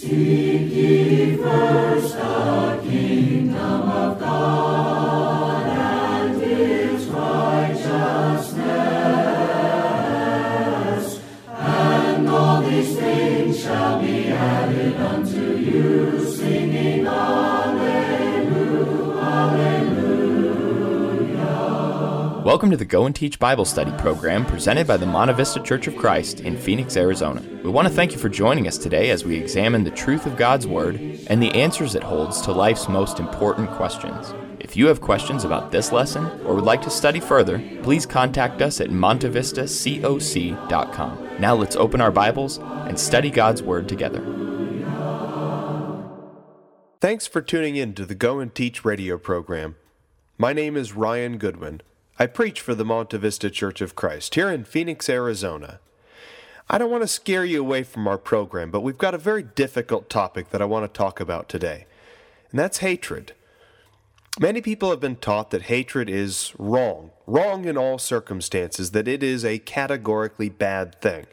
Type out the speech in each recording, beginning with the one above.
Seek ye first the kingdom of God. Welcome to the Go and Teach Bible Study program presented by the Monte Vista Church of Christ in Phoenix, Arizona. We want to thank you for joining us today as we examine the truth of God's Word and the answers it holds to life's most important questions. If you have questions about this lesson or would like to study further, please contact us at montevistacoc.com. Now let's open our Bibles and study God's Word together. Thanks for tuning in to the Go and Teach radio program. My name is Ryan Goodwin. I preach for the Monte Vista Church of Christ here in Phoenix, Arizona. I don't want to scare you away from our program, but we've got a very difficult topic that I want to talk about today, and that's hatred. Many people have been taught that hatred is wrong, wrong in all circumstances, that it is a categorically bad thing.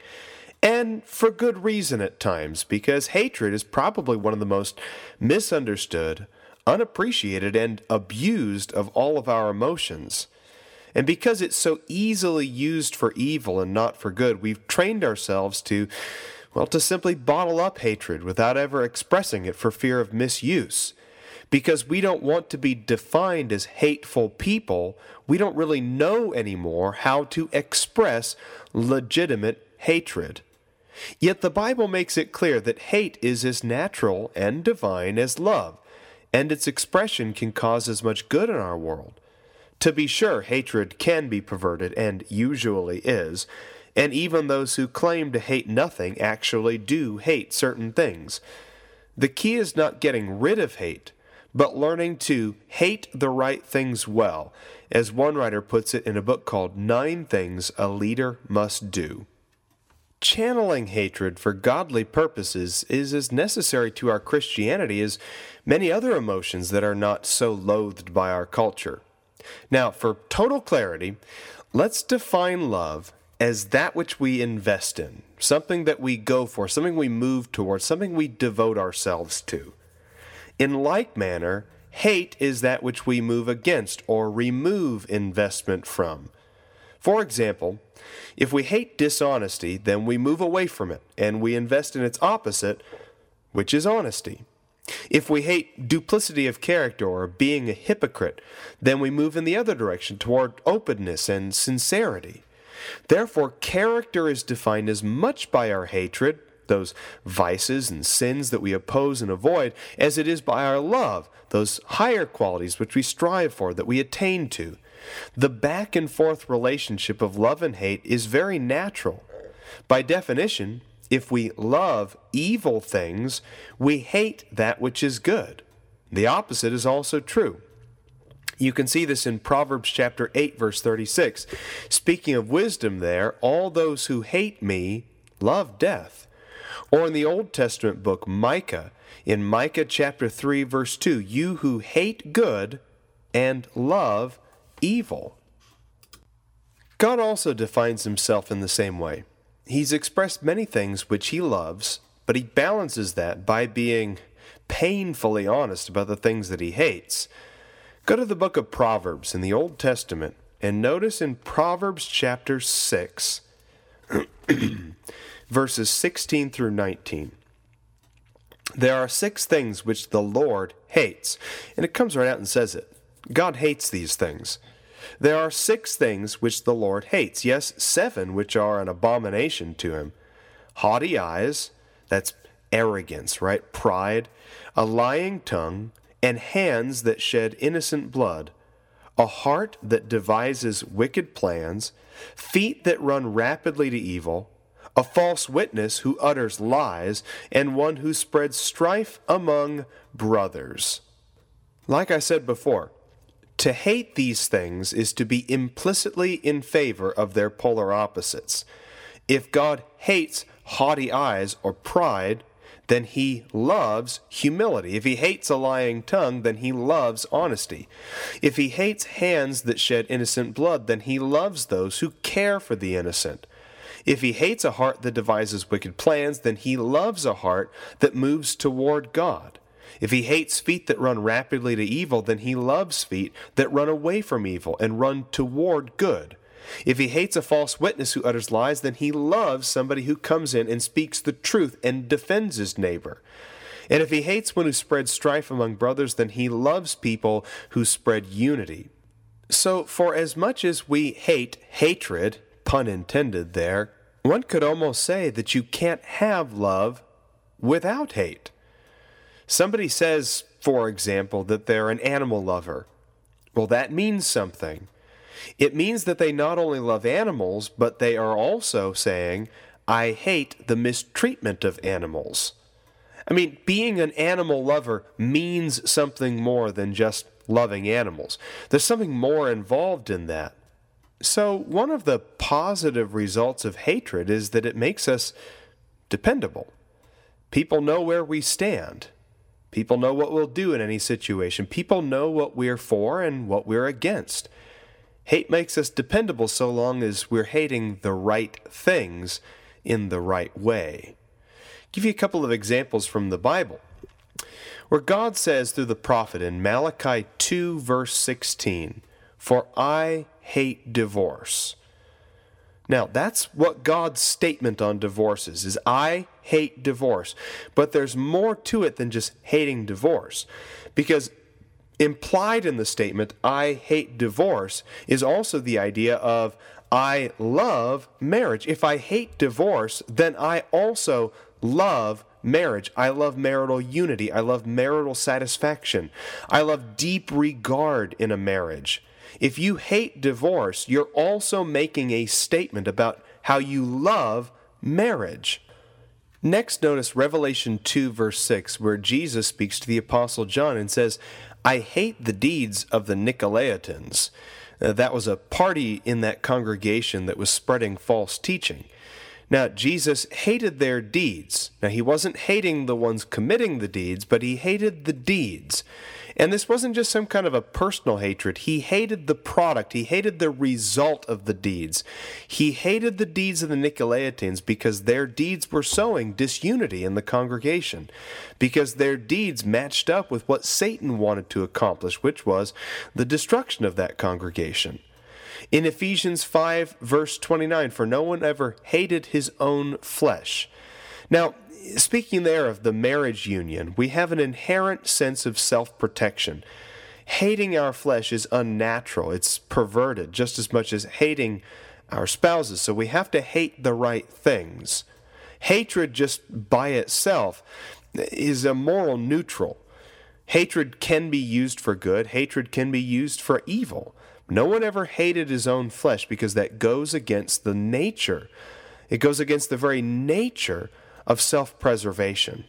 And for good reason at times, because hatred is probably one of the most misunderstood, unappreciated, and abused of all of our emotions. And because it's so easily used for evil and not for good, we've trained ourselves to, well, to simply bottle up hatred without ever expressing it for fear of misuse. Because we don't want to be defined as hateful people, we don't really know anymore how to express legitimate hatred. Yet the Bible makes it clear that hate is as natural and divine as love, and its expression can cause as much good in our world. To be sure, hatred can be perverted, and usually is, and even those who claim to hate nothing actually do hate certain things. The key is not getting rid of hate, but learning to hate the right things well, as one writer puts it in a book called Nine Things a Leader Must Do. Channeling hatred for godly purposes is as necessary to our Christianity as many other emotions that are not so loathed by our culture. Now, for total clarity, let's define love as that which we invest in, something that we go for, something we move towards, something we devote ourselves to. In like manner, hate is that which we move against or remove investment from. For example, if we hate dishonesty, then we move away from it and we invest in its opposite, which is honesty. If we hate duplicity of character or being a hypocrite, then we move in the other direction toward openness and sincerity. Therefore, character is defined as much by our hatred, those vices and sins that we oppose and avoid, as it is by our love, those higher qualities which we strive for, that we attain to. The back and forth relationship of love and hate is very natural. By definition, if we love evil things, we hate that which is good. The opposite is also true. You can see this in Proverbs chapter 8 verse 36. Speaking of wisdom there, all those who hate me love death. Or in the Old Testament book Micah, in Micah chapter 3 verse 2, you who hate good and love evil. God also defines himself in the same way. He's expressed many things which he loves, but he balances that by being painfully honest about the things that he hates. Go to the book of Proverbs in the Old Testament and notice in Proverbs chapter 6, verses 16 through 19. There are six things which the Lord hates. And it comes right out and says it. God hates these things. There are six things which the Lord hates, yes, seven which are an abomination to him. Haughty eyes, that's arrogance, right? Pride, a lying tongue, and hands that shed innocent blood, a heart that devises wicked plans, feet that run rapidly to evil, a false witness who utters lies, and one who spreads strife among brothers. Like I said before, to hate these things is to be implicitly in favor of their polar opposites. If God hates haughty eyes or pride, then he loves humility. If he hates a lying tongue, then he loves honesty. If he hates hands that shed innocent blood, then he loves those who care for the innocent. If he hates a heart that devises wicked plans, then he loves a heart that moves toward God. If he hates feet that run rapidly to evil, then he loves feet that run away from evil and run toward good. If he hates a false witness who utters lies, then he loves somebody who comes in and speaks the truth and defends his neighbor. And if he hates one who spreads strife among brothers, then he loves people who spread unity. So, for as much as we hate hatred, pun intended there, one could almost say that you can't have love without hate. Somebody says, for example, that they're an animal lover. Well, that means something. It means that they not only love animals, but they are also saying, I hate the mistreatment of animals. I mean, being an animal lover means something more than just loving animals. There's something more involved in that. So, one of the positive results of hatred is that it makes us dependable. People know where we stand. People know what we'll do in any situation. People know what we're for and what we're against. Hate makes us dependable so long as we're hating the right things in the right way give you a couple of examples from the Bible where God says through the prophet in Malachi 2, verse 16, For I hate divorce. Now, that's what God's statement on divorce is, is I hate divorce. But there's more to it than just hating divorce. Because implied in the statement, I hate divorce, is also the idea of I love marriage. If I hate divorce, then I also love marriage. I love marital unity. I love marital satisfaction. I love deep regard in a marriage. If you hate divorce, you're also making a statement about how you love marriage. Next, notice Revelation 2, verse 6, where Jesus speaks to the Apostle John and says, I hate the deeds of the Nicolaitans. Uh, that was a party in that congregation that was spreading false teaching. Now, Jesus hated their deeds. Now, he wasn't hating the ones committing the deeds, but he hated the deeds. And this wasn't just some kind of a personal hatred. He hated the product, he hated the result of the deeds. He hated the deeds of the Nicolaitans because their deeds were sowing disunity in the congregation, because their deeds matched up with what Satan wanted to accomplish, which was the destruction of that congregation. In Ephesians 5, verse 29, for no one ever hated his own flesh. Now, speaking there of the marriage union, we have an inherent sense of self protection. Hating our flesh is unnatural, it's perverted just as much as hating our spouses. So we have to hate the right things. Hatred, just by itself, is a moral neutral. Hatred can be used for good, hatred can be used for evil. No one ever hated his own flesh because that goes against the nature. It goes against the very nature of self preservation.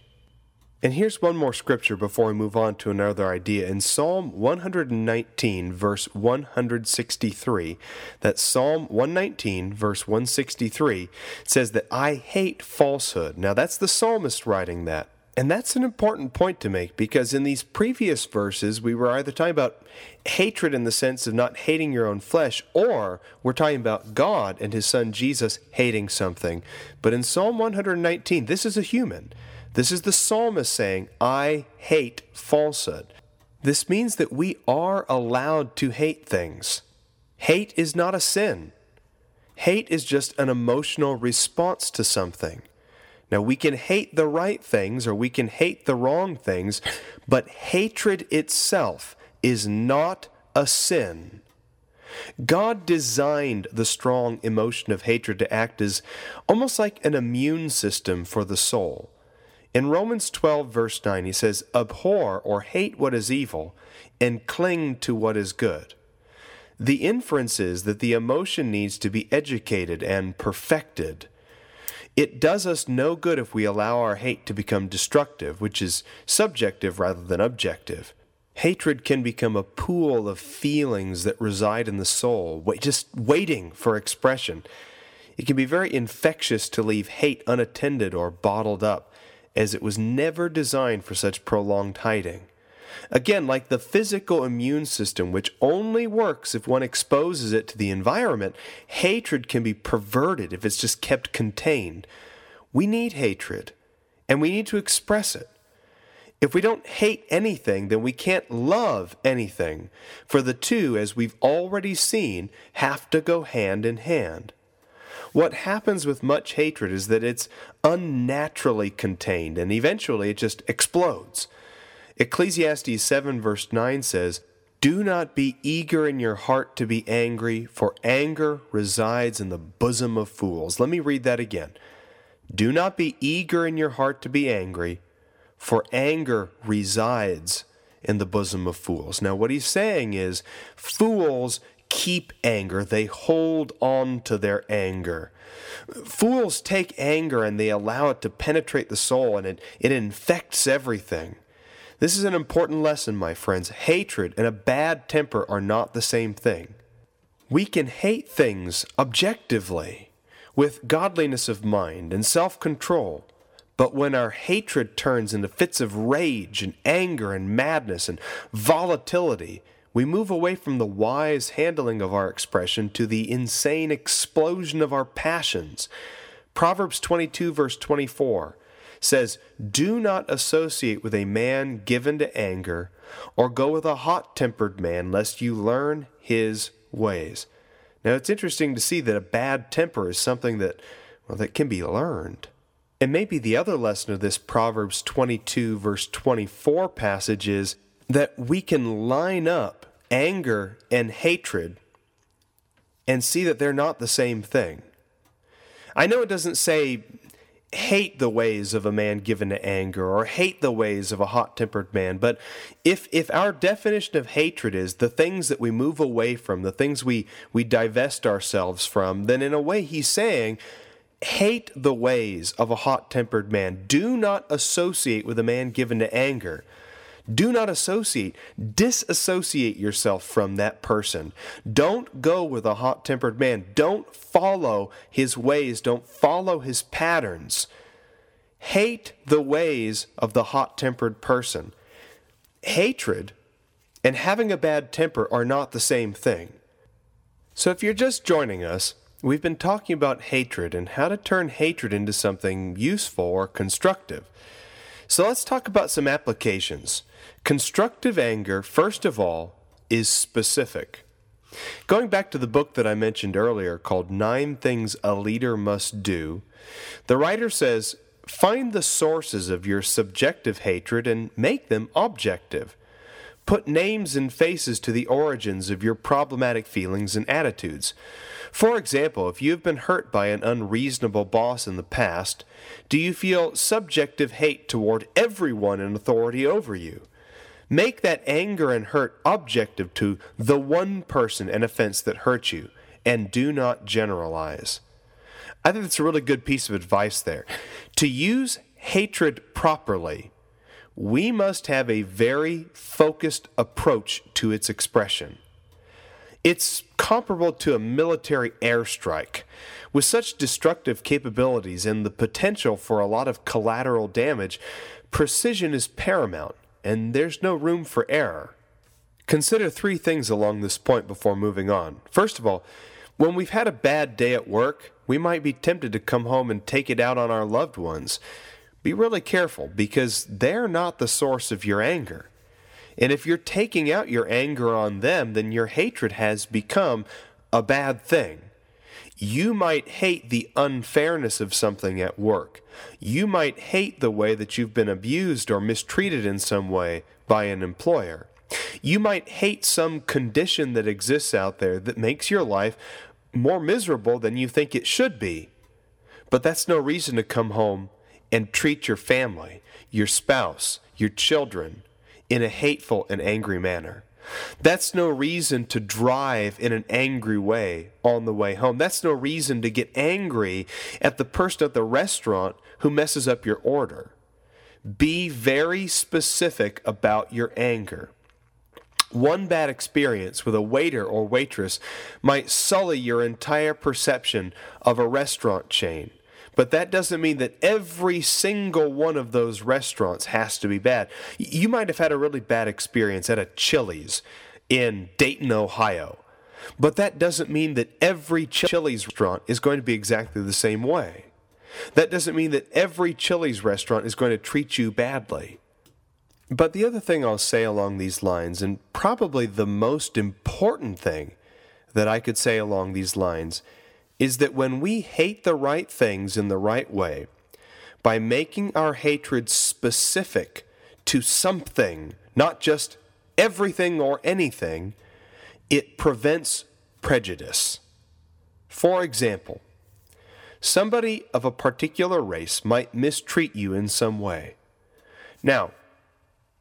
And here's one more scripture before we move on to another idea. In Psalm 119, verse 163, that Psalm 119, verse 163, says that I hate falsehood. Now, that's the psalmist writing that. And that's an important point to make because in these previous verses, we were either talking about hatred in the sense of not hating your own flesh, or we're talking about God and his son Jesus hating something. But in Psalm 119, this is a human. This is the psalmist saying, I hate falsehood. This means that we are allowed to hate things. Hate is not a sin, hate is just an emotional response to something. Now, we can hate the right things or we can hate the wrong things, but hatred itself is not a sin. God designed the strong emotion of hatred to act as almost like an immune system for the soul. In Romans 12, verse 9, he says, Abhor or hate what is evil and cling to what is good. The inference is that the emotion needs to be educated and perfected. It does us no good if we allow our hate to become destructive, which is subjective rather than objective. Hatred can become a pool of feelings that reside in the soul, just waiting for expression. It can be very infectious to leave hate unattended or bottled up, as it was never designed for such prolonged hiding. Again, like the physical immune system, which only works if one exposes it to the environment, hatred can be perverted if it's just kept contained. We need hatred, and we need to express it. If we don't hate anything, then we can't love anything, for the two, as we've already seen, have to go hand in hand. What happens with much hatred is that it's unnaturally contained and eventually it just explodes. Ecclesiastes 7, verse 9 says, Do not be eager in your heart to be angry, for anger resides in the bosom of fools. Let me read that again. Do not be eager in your heart to be angry, for anger resides in the bosom of fools. Now, what he's saying is, fools keep anger, they hold on to their anger. Fools take anger and they allow it to penetrate the soul and it, it infects everything. This is an important lesson, my friends. Hatred and a bad temper are not the same thing. We can hate things objectively with godliness of mind and self control. But when our hatred turns into fits of rage and anger and madness and volatility, we move away from the wise handling of our expression to the insane explosion of our passions. Proverbs 22, verse 24 says, Do not associate with a man given to anger, or go with a hot tempered man, lest you learn his ways. Now it's interesting to see that a bad temper is something that, well, that can be learned. And maybe the other lesson of this Proverbs 22, verse 24 passage is that we can line up anger and hatred and see that they're not the same thing. I know it doesn't say hate the ways of a man given to anger or hate the ways of a hot-tempered man but if if our definition of hatred is the things that we move away from the things we we divest ourselves from then in a way he's saying hate the ways of a hot-tempered man. Do not associate with a man given to anger do not associate. Disassociate yourself from that person. Don't go with a hot tempered man. Don't follow his ways. Don't follow his patterns. Hate the ways of the hot tempered person. Hatred and having a bad temper are not the same thing. So if you're just joining us, we've been talking about hatred and how to turn hatred into something useful or constructive. So let's talk about some applications. Constructive anger, first of all, is specific. Going back to the book that I mentioned earlier called Nine Things a Leader Must Do, the writer says, Find the sources of your subjective hatred and make them objective. Put names and faces to the origins of your problematic feelings and attitudes. For example, if you have been hurt by an unreasonable boss in the past, do you feel subjective hate toward everyone in authority over you? Make that anger and hurt objective to the one person and offense that hurt you, and do not generalize. I think that's a really good piece of advice there. To use hatred properly, we must have a very focused approach to its expression. It's comparable to a military airstrike. With such destructive capabilities and the potential for a lot of collateral damage, precision is paramount and there's no room for error. Consider three things along this point before moving on. First of all, when we've had a bad day at work, we might be tempted to come home and take it out on our loved ones. Be really careful because they're not the source of your anger. And if you're taking out your anger on them, then your hatred has become a bad thing. You might hate the unfairness of something at work. You might hate the way that you've been abused or mistreated in some way by an employer. You might hate some condition that exists out there that makes your life more miserable than you think it should be. But that's no reason to come home and treat your family, your spouse, your children in a hateful and angry manner. That's no reason to drive in an angry way on the way home. That's no reason to get angry at the person at the restaurant who messes up your order. Be very specific about your anger. One bad experience with a waiter or waitress might sully your entire perception of a restaurant chain. But that doesn't mean that every single one of those restaurants has to be bad. You might have had a really bad experience at a Chili's in Dayton, Ohio. But that doesn't mean that every Chili's restaurant is going to be exactly the same way. That doesn't mean that every Chili's restaurant is going to treat you badly. But the other thing I'll say along these lines, and probably the most important thing that I could say along these lines, is that when we hate the right things in the right way, by making our hatred specific to something, not just everything or anything, it prevents prejudice. For example, somebody of a particular race might mistreat you in some way. Now,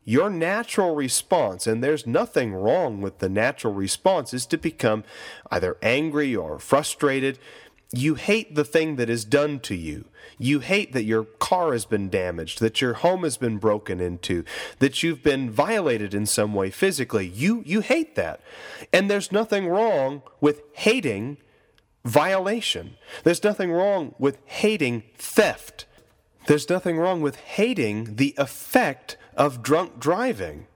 your natural response, and there's nothing wrong with the natural response, is to become either angry or frustrated. You hate the thing that is done to you. You hate that your car has been damaged, that your home has been broken into, that you've been violated in some way physically. You, you hate that. And there's nothing wrong with hating violation. There's nothing wrong with hating theft. There's nothing wrong with hating the effect of drunk driving.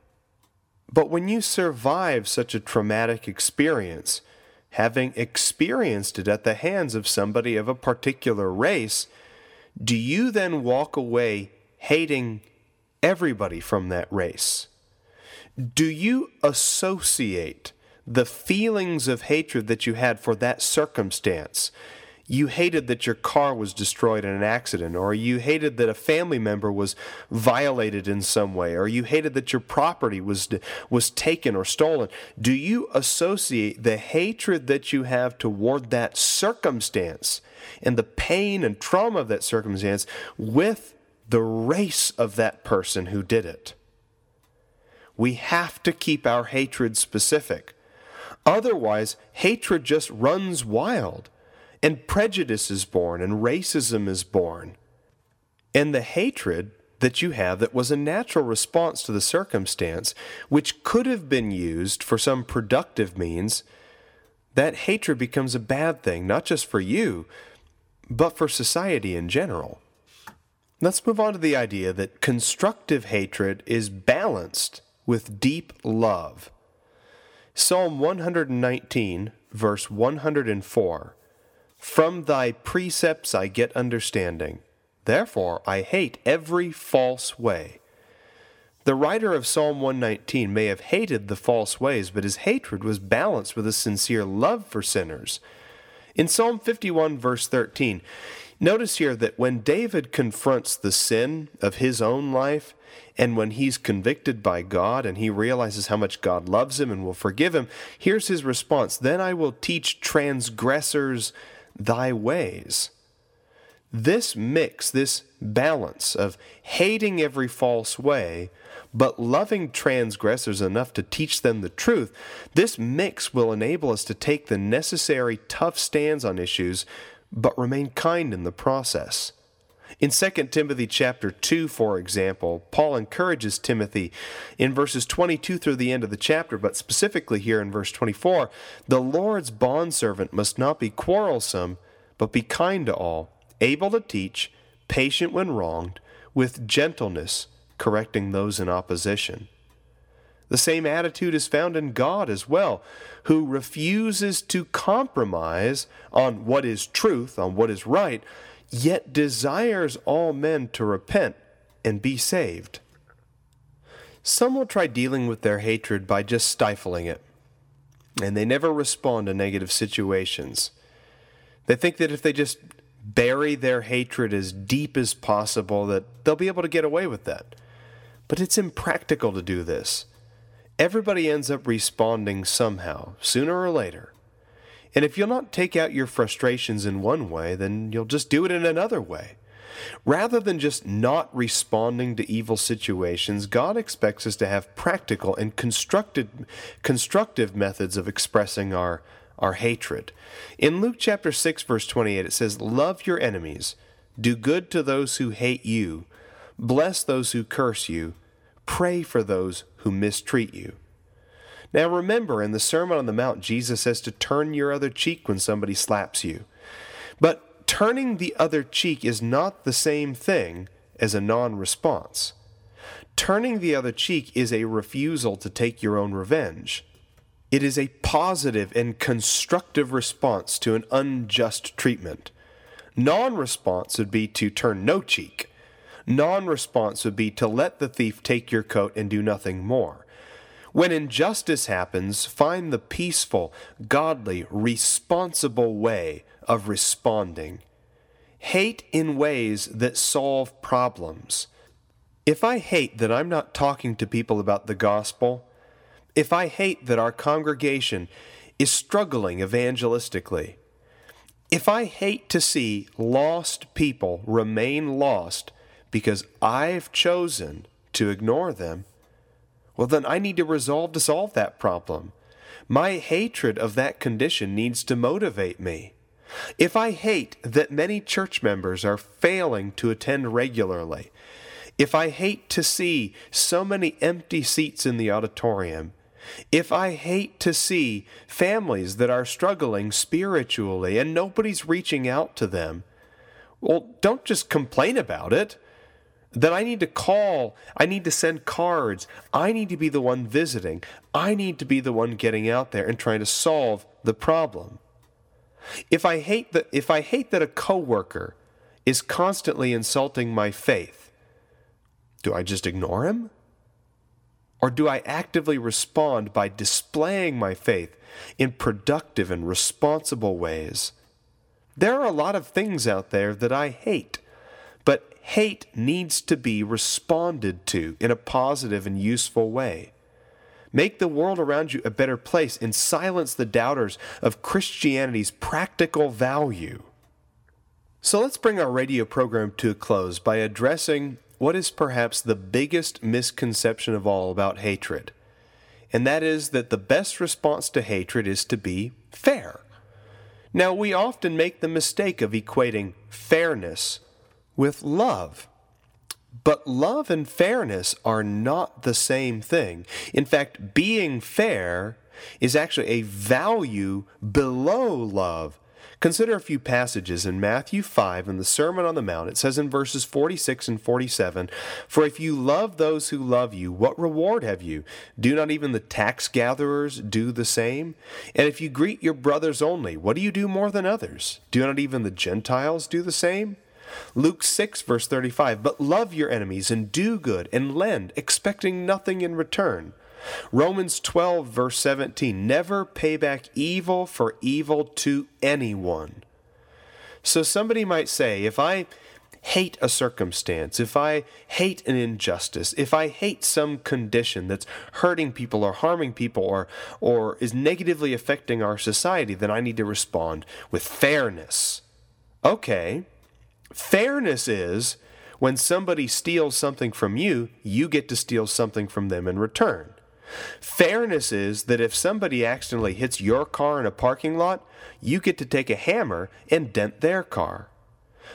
But when you survive such a traumatic experience, having experienced it at the hands of somebody of a particular race, do you then walk away hating everybody from that race? Do you associate the feelings of hatred that you had for that circumstance you hated that your car was destroyed in an accident, or you hated that a family member was violated in some way, or you hated that your property was, was taken or stolen, do you associate the hatred that you have toward that circumstance and the pain and trauma of that circumstance with the race of that person who did it? We have to keep our hatred specific. Otherwise, hatred just runs wild and prejudice is born, and racism is born. And the hatred that you have that was a natural response to the circumstance, which could have been used for some productive means, that hatred becomes a bad thing, not just for you, but for society in general. Let's move on to the idea that constructive hatred is balanced with deep love. Psalm 119, verse 104 from thy precepts I get understanding. Therefore I hate every false way. The writer of Psalm 119 may have hated the false ways, but his hatred was balanced with a sincere love for sinners. In Psalm 51, verse 13, notice here that when David confronts the sin of his own life, and when he's convicted by God and he realizes how much God loves him and will forgive him, here's his response Then I will teach transgressors thy ways. This mix, this balance of hating every false way, but loving transgressors enough to teach them the truth, this mix will enable us to take the necessary tough stands on issues, but remain kind in the process. In 2 Timothy chapter 2, for example, Paul encourages Timothy in verses 22 through the end of the chapter, but specifically here in verse 24, the Lord's bondservant must not be quarrelsome, but be kind to all, able to teach, patient when wronged, with gentleness, correcting those in opposition. The same attitude is found in God as well, who refuses to compromise on what is truth, on what is right, yet desires all men to repent and be saved. Some will try dealing with their hatred by just stifling it, and they never respond to negative situations. They think that if they just bury their hatred as deep as possible that they'll be able to get away with that. But it's impractical to do this. Everybody ends up responding somehow, sooner or later. And if you'll not take out your frustrations in one way, then you'll just do it in another way. Rather than just not responding to evil situations, God expects us to have practical and constructive, constructive methods of expressing our, our hatred. In Luke chapter 6 verse 28 it says, "Love your enemies, do good to those who hate you, bless those who curse you, pray for those who mistreat you." Now remember, in the Sermon on the Mount, Jesus says to turn your other cheek when somebody slaps you. But turning the other cheek is not the same thing as a non response. Turning the other cheek is a refusal to take your own revenge. It is a positive and constructive response to an unjust treatment. Non response would be to turn no cheek. Non response would be to let the thief take your coat and do nothing more. When injustice happens, find the peaceful, godly, responsible way of responding. Hate in ways that solve problems. If I hate that I'm not talking to people about the gospel, if I hate that our congregation is struggling evangelistically, if I hate to see lost people remain lost because I've chosen to ignore them, well, then I need to resolve to solve that problem. My hatred of that condition needs to motivate me. If I hate that many church members are failing to attend regularly, if I hate to see so many empty seats in the auditorium, if I hate to see families that are struggling spiritually and nobody's reaching out to them, well, don't just complain about it. Then I need to call, I need to send cards, I need to be the one visiting, I need to be the one getting out there and trying to solve the problem. If I hate that if I hate that a coworker is constantly insulting my faith, do I just ignore him? Or do I actively respond by displaying my faith in productive and responsible ways? There are a lot of things out there that I hate, hate needs to be responded to in a positive and useful way. Make the world around you a better place and silence the doubters of Christianity's practical value. So let's bring our radio program to a close by addressing what is perhaps the biggest misconception of all about hatred, and that is that the best response to hatred is to be fair. Now, we often make the mistake of equating fairness with love. But love and fairness are not the same thing. In fact, being fair is actually a value below love. Consider a few passages in Matthew 5 in the Sermon on the Mount. It says in verses 46 and 47 For if you love those who love you, what reward have you? Do not even the tax gatherers do the same? And if you greet your brothers only, what do you do more than others? Do not even the Gentiles do the same? Luke 6, verse 35 But love your enemies and do good and lend, expecting nothing in return. Romans 12, verse 17 Never pay back evil for evil to anyone. So somebody might say, if I hate a circumstance, if I hate an injustice, if I hate some condition that's hurting people or harming people or, or is negatively affecting our society, then I need to respond with fairness. Okay, fairness is when somebody steals something from you, you get to steal something from them in return. Fairness is that if somebody accidentally hits your car in a parking lot, you get to take a hammer and dent their car.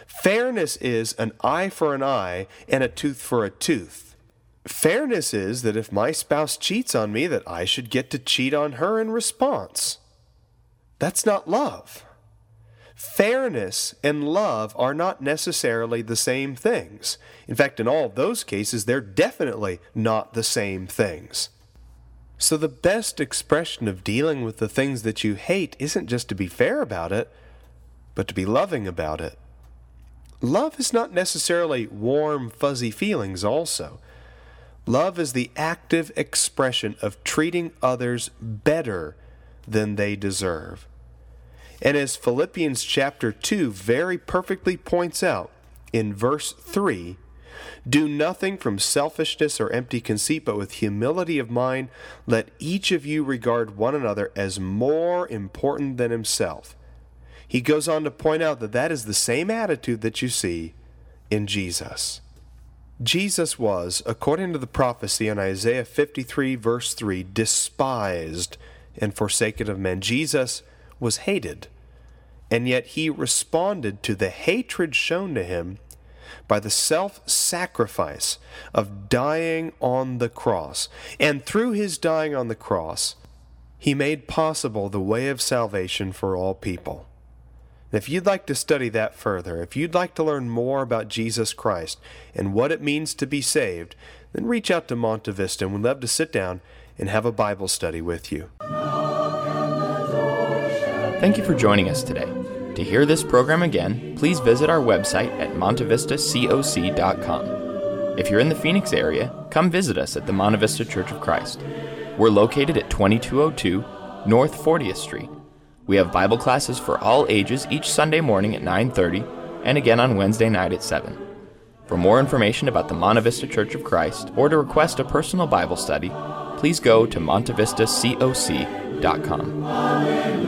Fairness is an eye for an eye and a tooth for a tooth. Fairness is that if my spouse cheats on me, that I should get to cheat on her in response. That's not love. Fairness and love are not necessarily the same things. In fact, in all of those cases, they're definitely not the same things. So, the best expression of dealing with the things that you hate isn't just to be fair about it, but to be loving about it. Love is not necessarily warm, fuzzy feelings, also. Love is the active expression of treating others better than they deserve. And as Philippians chapter 2 very perfectly points out in verse 3, do nothing from selfishness or empty conceit, but with humility of mind, let each of you regard one another as more important than himself. He goes on to point out that that is the same attitude that you see in Jesus. Jesus was, according to the prophecy in Isaiah 53, verse 3, despised and forsaken of men. Jesus was hated, and yet he responded to the hatred shown to him by the self sacrifice of dying on the cross. And through his dying on the cross, he made possible the way of salvation for all people. If you'd like to study that further, if you'd like to learn more about Jesus Christ and what it means to be saved, then reach out to Monte Vista and we'd love to sit down and have a Bible study with you. Thank you for joining us today. To hear this program again, please visit our website at montevistacoc.com. If you're in the Phoenix area, come visit us at the Monte Vista Church of Christ. We're located at 2202 North 40th Street. We have Bible classes for all ages each Sunday morning at 9:30 and again on Wednesday night at 7. For more information about the Monte Vista Church of Christ or to request a personal Bible study, please go to montevistacoc.com.